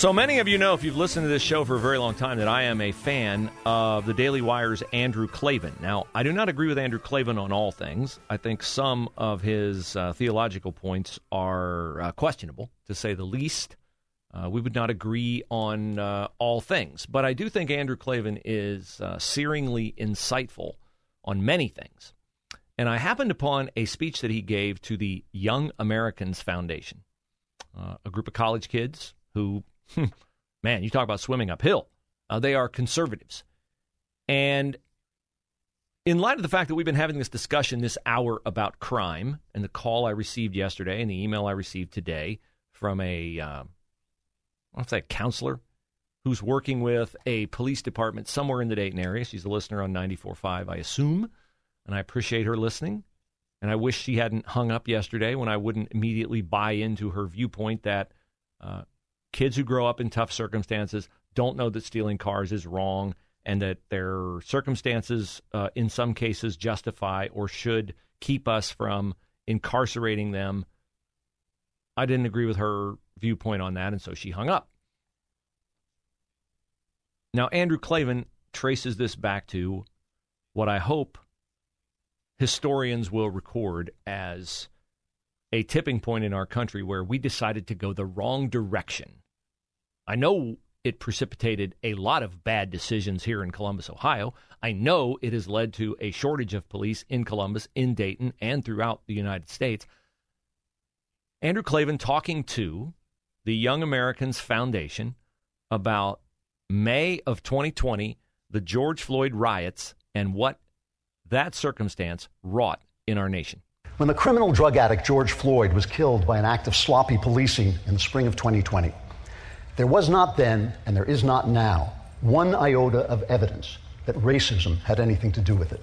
So many of you know, if you've listened to this show for a very long time, that I am a fan of the Daily Wire's Andrew Klavan. Now, I do not agree with Andrew Klavan on all things. I think some of his uh, theological points are uh, questionable, to say the least. Uh, we would not agree on uh, all things, but I do think Andrew Klavan is uh, searingly insightful on many things. And I happened upon a speech that he gave to the Young Americans Foundation, uh, a group of college kids who. Man, you talk about swimming uphill. Uh, they are conservatives. And in light of the fact that we've been having this discussion this hour about crime and the call I received yesterday and the email I received today from a, uh, what's that, counselor who's working with a police department somewhere in the Dayton area. She's a listener on 94.5, I assume, and I appreciate her listening. And I wish she hadn't hung up yesterday when I wouldn't immediately buy into her viewpoint that uh, kids who grow up in tough circumstances don't know that stealing cars is wrong and that their circumstances, uh, in some cases, justify or should keep us from incarcerating them. I didn't agree with her viewpoint on that, and so she hung up. Now, Andrew Klavan traces this back to what I hope historians will record as a tipping point in our country where we decided to go the wrong direction I know it precipitated a lot of bad decisions here in Columbus, Ohio. I know it has led to a shortage of police in Columbus, in Dayton, and throughout the United States. Andrew Klavan talking to the Young Americans Foundation about May of 2020, the George Floyd riots, and what that circumstance wrought in our nation. When the criminal drug addict George Floyd was killed by an act of sloppy policing in the spring of 2020, there was not then, and there is not now, one iota of evidence that racism had anything to do with it.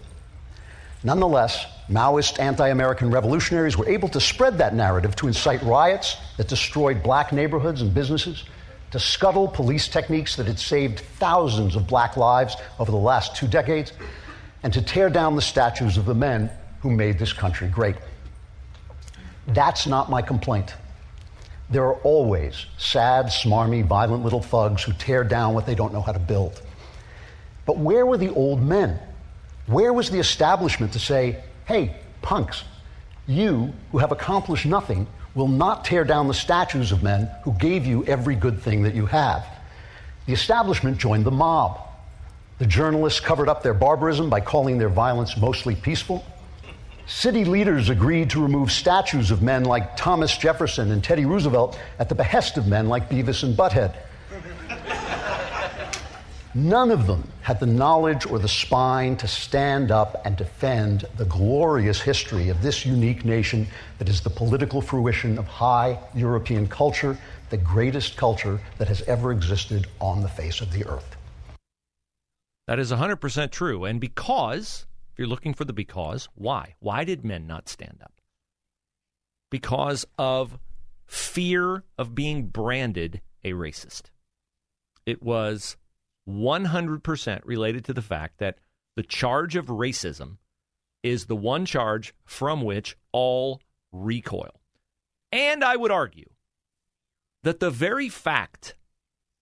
Nonetheless, Maoist anti American revolutionaries were able to spread that narrative to incite riots that destroyed black neighborhoods and businesses, to scuttle police techniques that had saved thousands of black lives over the last two decades, and to tear down the statues of the men who made this country great. That's not my complaint. There are always sad, smarmy, violent little thugs who tear down what they don't know how to build. But where were the old men? Where was the establishment to say, hey, punks, you who have accomplished nothing will not tear down the statues of men who gave you every good thing that you have? The establishment joined the mob. The journalists covered up their barbarism by calling their violence mostly peaceful. City leaders agreed to remove statues of men like Thomas Jefferson and Teddy Roosevelt at the behest of men like Beavis and Butthead. None of them had the knowledge or the spine to stand up and defend the glorious history of this unique nation that is the political fruition of high European culture, the greatest culture that has ever existed on the face of the earth. That is 100% true. And because if you're looking for the because, why? Why did men not stand up? Because of fear of being branded a racist. It was 100% related to the fact that the charge of racism is the one charge from which all recoil. And I would argue that the very fact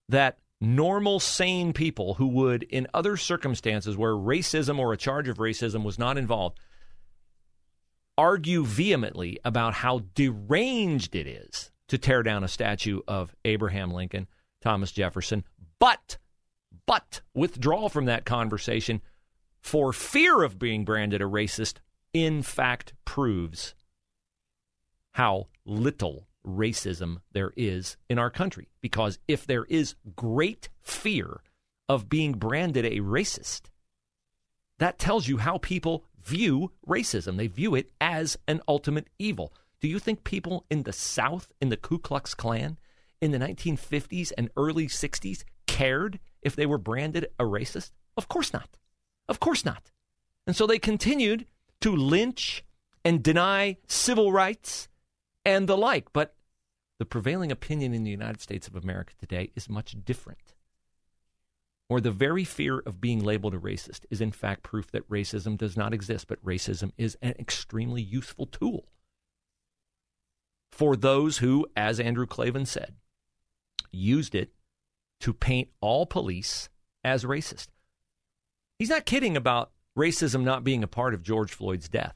that normal, sane people who would, in other circumstances where racism or a charge of racism was not involved, argue vehemently about how deranged it is to tear down a statue of Abraham Lincoln, Thomas Jefferson, but but withdraw from that conversation for fear of being branded a racist in fact proves how little racism there is in our country. Because if there is great fear of being branded a racist, that tells you how people view racism. They view it as an ultimate evil. Do you think people in the South, in the Ku Klux Klan, in the 1950s and early 60s cared if they were branded a racist? Of course not. Of course not. And so they continued to lynch and deny civil rights and the like. But the prevailing opinion in the United States of America today is much different. Or the very fear of being labeled a racist is, in fact, proof that racism does not exist, but racism is an extremely useful tool for those who, as Andrew Klavan said, used it to paint all police as racist. He's not kidding about racism not being a part of George Floyd's death.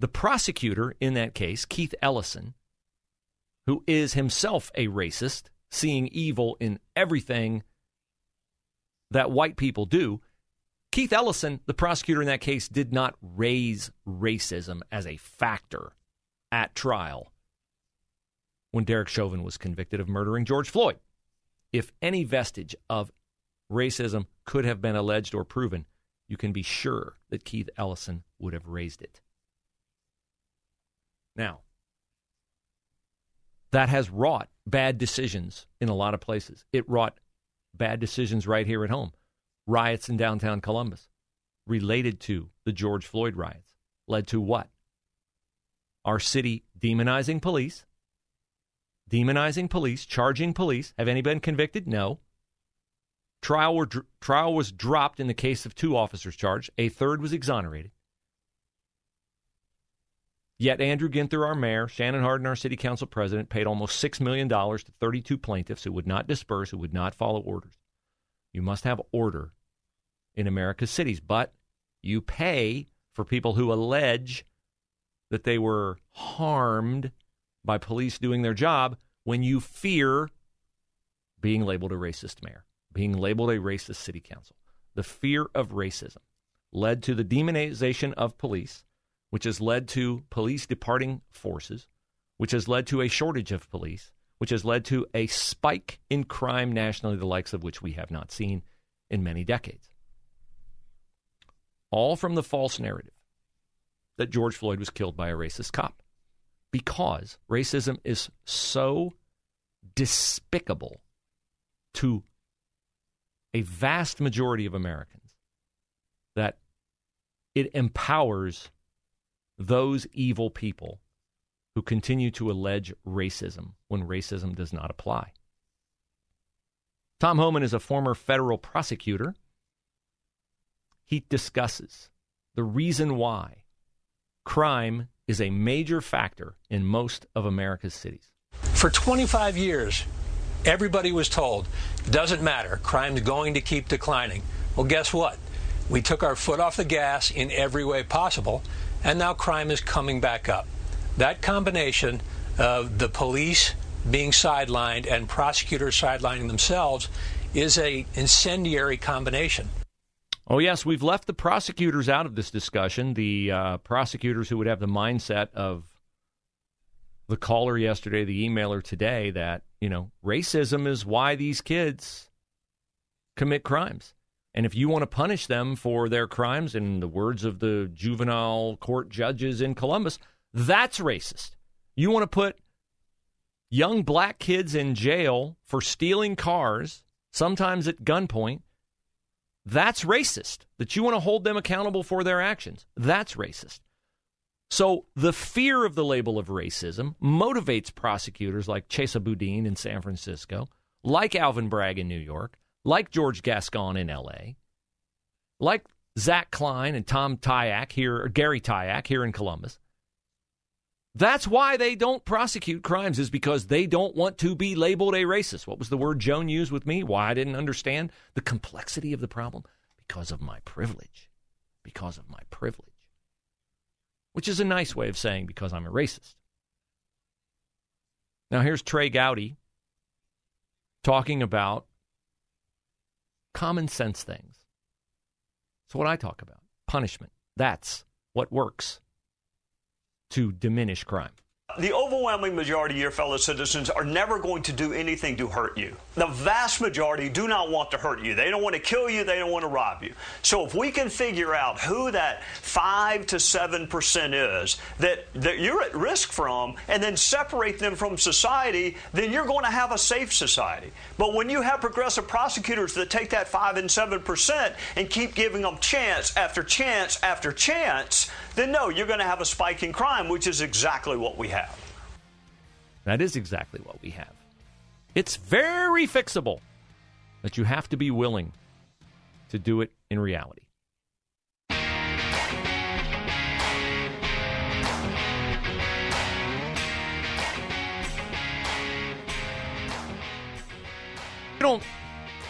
The prosecutor in that case, Keith Ellison, who is himself a racist, seeing evil in everything that white people do, Keith Ellison, the prosecutor in that case, did not raise racism as a factor at trial when Derek Chauvin was convicted of murdering George Floyd. If any vestige of racism could have been alleged or proven, you can be sure that Keith Ellison would have raised it. Now, that has wrought bad decisions in a lot of places. It wrought bad decisions right here at home. Riots in downtown Columbus related to the George Floyd riots led to what? Our city demonizing police, demonizing police, charging police. Have any been convicted? No. Trial, were, trial was dropped in the case of two officers charged. A third was exonerated. Yet Andrew Ginther, our mayor, Shannon Hardin, our city council president, paid almost $6 million to 32 plaintiffs who would not disperse, who would not follow orders. You must have order in America's cities, but you pay for people who allege that they were harmed by police doing their job when you fear being labeled a racist mayor, being labeled a racist city council. The fear of racism led to the demonization of police, which has led to police departing forces, which has led to a shortage of police, which has led to a spike in crime nationally, the likes of which we have not seen in many decades. All from the false narrative that George Floyd was killed by a racist cop because racism is so despicable to a vast majority of Americans that it empowers those evil people who continue to allege racism when racism does not apply. Tom Homan is a former federal prosecutor. He discusses the reason why crime is a major factor in most of America's cities. For 25 years, everybody was told, doesn't matter, crime's going to keep declining. Well, guess what? We took our foot off the gas in every way possible, and now crime is coming back up. That combination of the police being sidelined and prosecutors sidelining themselves is a incendiary combination. Oh, yes, we've left the prosecutors out of this discussion. The uh, prosecutors who would have the mindset of the caller yesterday, the emailer today, that, you know, racism is why these kids commit crimes. And if you want to punish them for their crimes, in the words of the juvenile court judges in Columbus, that's racist. You want to put young black kids in jail for stealing cars, sometimes at gunpoint that's racist. That you want to hold them accountable for their actions. That's racist. So the fear of the label of racism motivates prosecutors like Chesa Boudin in San Francisco, like Alvin Bragg in New York, like George Gascon in L.A., like Zach Klein and Tom Tyack here, or Gary Tyack here in Columbus. That's why they don't prosecute crimes, is because they don't want to be labeled a racist. What was the word Joan used with me? Why I didn't understand the complexity of the problem? Because of my privilege. Because of my privilege. Which is a nice way of saying because I'm a racist. Now, here's Trey Gowdy talking about common sense things. So, what I talk about punishment. That's what works to diminish crime. The overwhelming majority of your fellow citizens are never going to do anything to hurt you. The vast majority do not want to hurt you. They don't want to kill you. They don't want to rob you. So if we can figure out who that five to seven percent is that, that you're at risk from, and then separate them from society, then you're going to have a safe society. But when you have progressive prosecutors that take that five and seven percent and keep giving them chance after chance after chance, then no, you're going to have a spike in crime, which is exactly what we have. That is exactly what we have. It's very fixable, but you have to be willing to do it in reality. I don't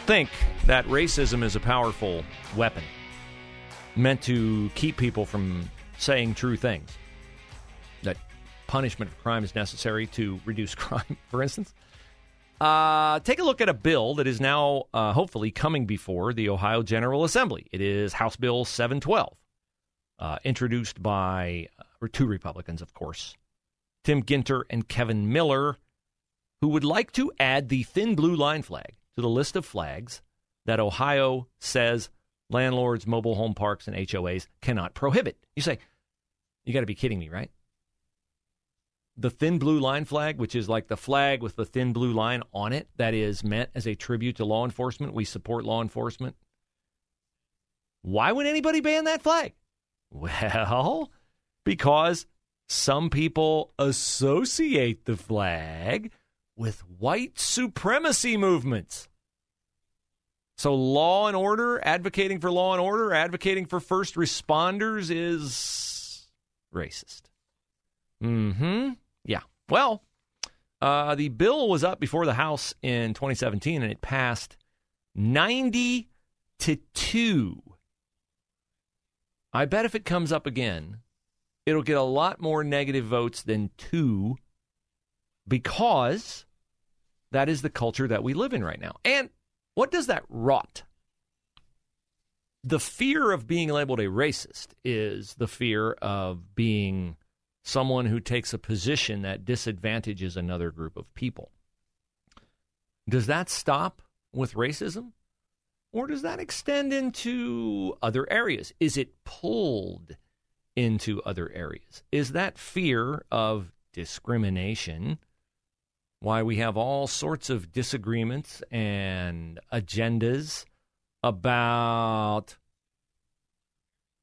think that racism is a powerful weapon meant to keep people from saying true things. Punishment for crime is necessary to reduce crime, for instance. Uh, take a look at a bill that is now uh, hopefully coming before the Ohio General Assembly. It is House Bill 712, uh, introduced by uh, two Republicans, of course, Tim Ginter and Kevin Miller, who would like to add the thin blue line flag to the list of flags that Ohio says landlords, mobile home parks, and HOAs cannot prohibit. You say, you got to be kidding me, right? The thin blue line flag, which is like the flag with the thin blue line on it, that is meant as a tribute to law enforcement. We support law enforcement. Why would anybody ban that flag? Well, because some people associate the flag with white supremacy movements. So, law and order, advocating for law and order, advocating for first responders is racist. Mm hmm. Well, uh, the bill was up before the House in 2017 and it passed 90 to 2. I bet if it comes up again, it'll get a lot more negative votes than 2 because that is the culture that we live in right now. And what does that rot? The fear of being labeled a racist is the fear of being someone who takes a position that disadvantages another group of people. Does that stop with racism? Or does that extend into other areas? Is it pulled into other areas? Is that fear of discrimination why we have all sorts of disagreements and agendas about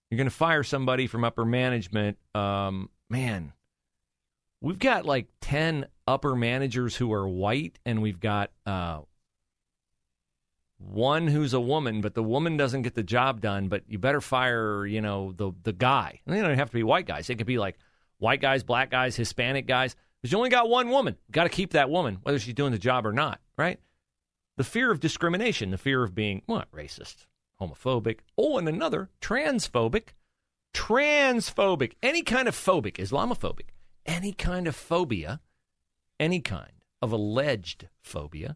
you're going to fire somebody from upper management. Um, man, we've got like 10 upper managers who are white, and we've got uh, one who's a woman, but the woman doesn't get the job done. But you better fire, you know, the the guy. And they don't have to be white guys. It could be like white guys, black guys, Hispanic guys. Because you only got one woman. Got to keep that woman, whether she's doing the job or not, right? The fear of discrimination, the fear of being, what, racist, homophobic. Oh, and another, transphobic. Transphobic. Any kind of phobic, Islamophobic. Any kind of phobia, any kind of alleged phobia,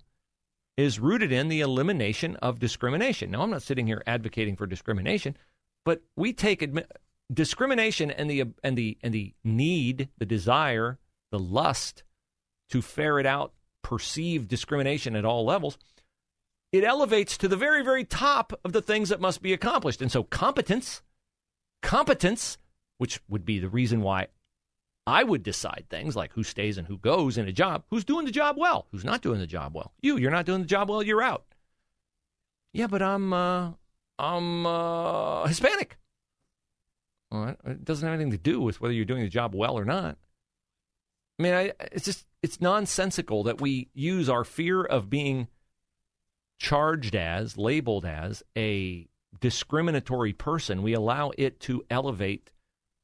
is rooted in the elimination of discrimination. Now, I'm not sitting here advocating for discrimination, but we take admi- discrimination and the and the and the need, the desire the lust to ferret out perceived discrimination at all levels, it elevates to the very, very top of the things that must be accomplished. And so, competence, competence, which would be the reason why I would decide things like who stays and who goes in a job, who's doing the job well, who's not doing the job well. You, you're not doing the job well, you're out. Yeah, but I'm, uh, I'm uh, Hispanic. Well, it doesn't have anything to do with whether you're doing the job well or not. I mean, I, it's just it's nonsensical that we use our fear of being charged as, labeled as a discriminatory person. We allow it to elevate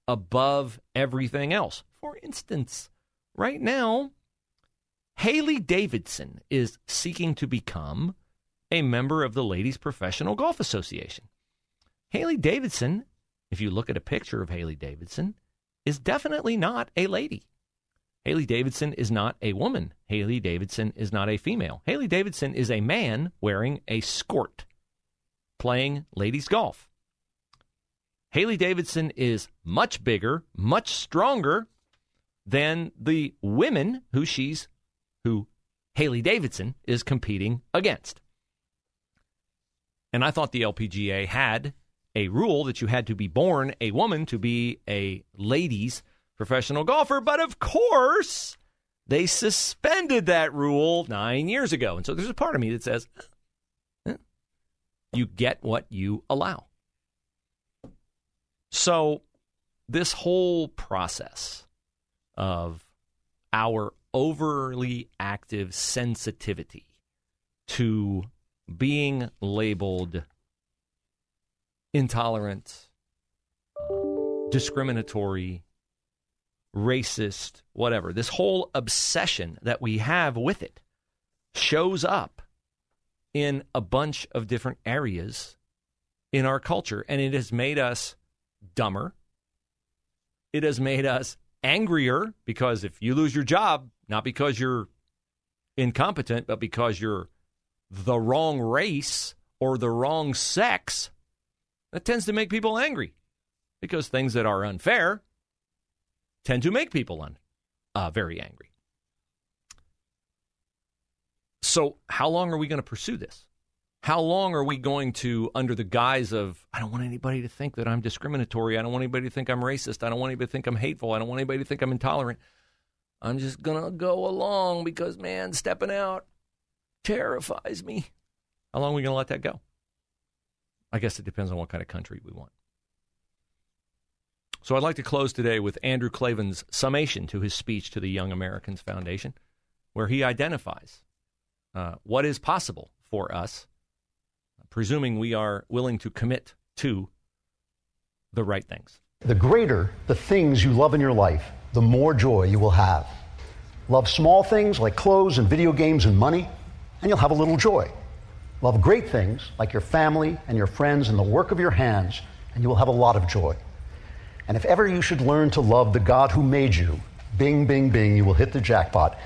above everything else. For instance, right now, Hailey Davidson is seeking to become a member of the Ladies Professional Golf Association. Hailey Davidson, if you look at a picture of Hailey Davidson, is definitely not a lady. Hailey Davidson is not a woman. Hailey Davidson is not a female. Hailey Davidson is a man wearing a skirt playing ladies golf. Hailey Davidson is much bigger, much stronger than the women who she's who Hailey Davidson is competing against. And I thought the LPGA had a rule that you had to be born a woman to be a ladies professional golfer, but of course, they suspended that rule 9 years ago. And so there's a part of me that says you get what you allow. So this whole process of our overly active sensitivity to being labeled intolerant, discriminatory, racist, whatever. This whole obsession that we have with it shows up in a bunch of different areas in our culture, and it has made us dumber. It has made us angrier because if you lose your job, not because you're incompetent, but because you're the wrong race or the wrong sex, that tends to make people angry because things that are unfair tend to make people un, uh, very angry. So, how long are we going to pursue this? How long are we going to, under the guise of, I don't want anybody to think that I'm discriminatory. I don't want anybody to think I'm racist. I don't want anybody to think I'm hateful. I don't want anybody to think I'm intolerant. I'm just going to go along because, man, stepping out terrifies me. How long are we going to let that go? I guess it depends on what kind of country we want. So I'd like to close today with Andrew Klavan's summation to his speech to the Young Americans Foundation, where he identifies uh, what is possible for us presuming we are willing to commit to the right things. The greater the things you love in your life, the more joy you will have. Love small things like clothes and video games and money, and you'll have a little joy. Love great things like your family and your friends and the work of your hands, and you will have a lot of joy. And if ever you should learn to love the God who made you, bing, bing, bing, you will hit the jackpot.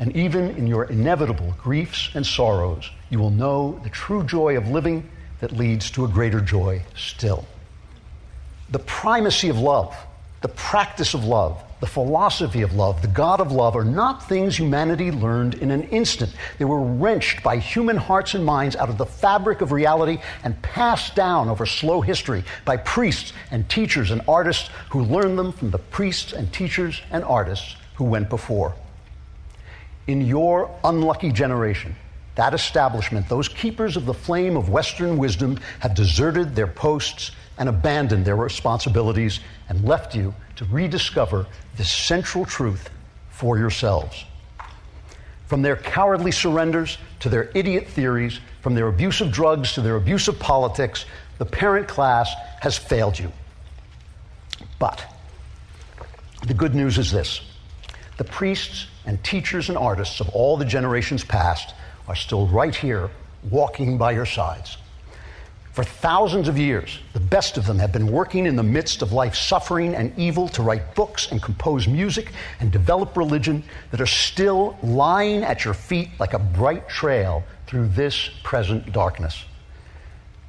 And even in your inevitable griefs and sorrows, you will know the true joy of living that leads to a greater joy still. The primacy of love, the practice of love, the philosophy of love, the God of love are not things humanity learned in an instant. They were wrenched by human hearts and minds out of the fabric of reality and passed down over slow history by priests and teachers and artists who learned them from the priests and teachers and artists who went before. In your unlucky generation, that establishment, those keepers of the flame of Western wisdom, have deserted their posts and abandoned their responsibilities and left you to rediscover this central truth for yourselves. From their cowardly surrenders to their idiot theories, from their abuse of drugs to their abuse of politics, the parent class has failed you. But the good news is this the priests and teachers and artists of all the generations past are still right here walking by your sides. For thousands of years, the best of them have been working in the midst of life's suffering and evil to write books and compose music and develop religion that are still lying at your feet like a bright trail through this present darkness.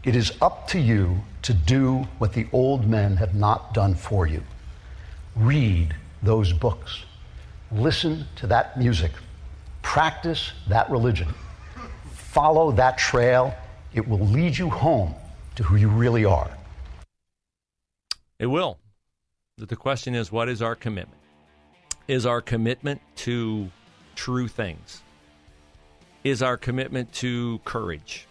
It is up to you to do what the old men have not done for you. Read those books. Listen to that music. Practice that religion follow that trail, it will lead you home to who you really are. It will. The question is what is our commitment? Is our commitment to true things? Is our commitment to courage?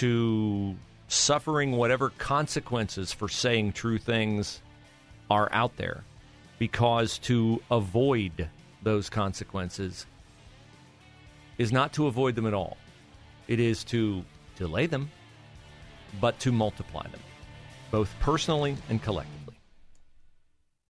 To suffering whatever consequences for saying true things are out there? Because to avoid those consequences is not to avoid them at all. It is to delay them, but to multiply them, both personally and collectively.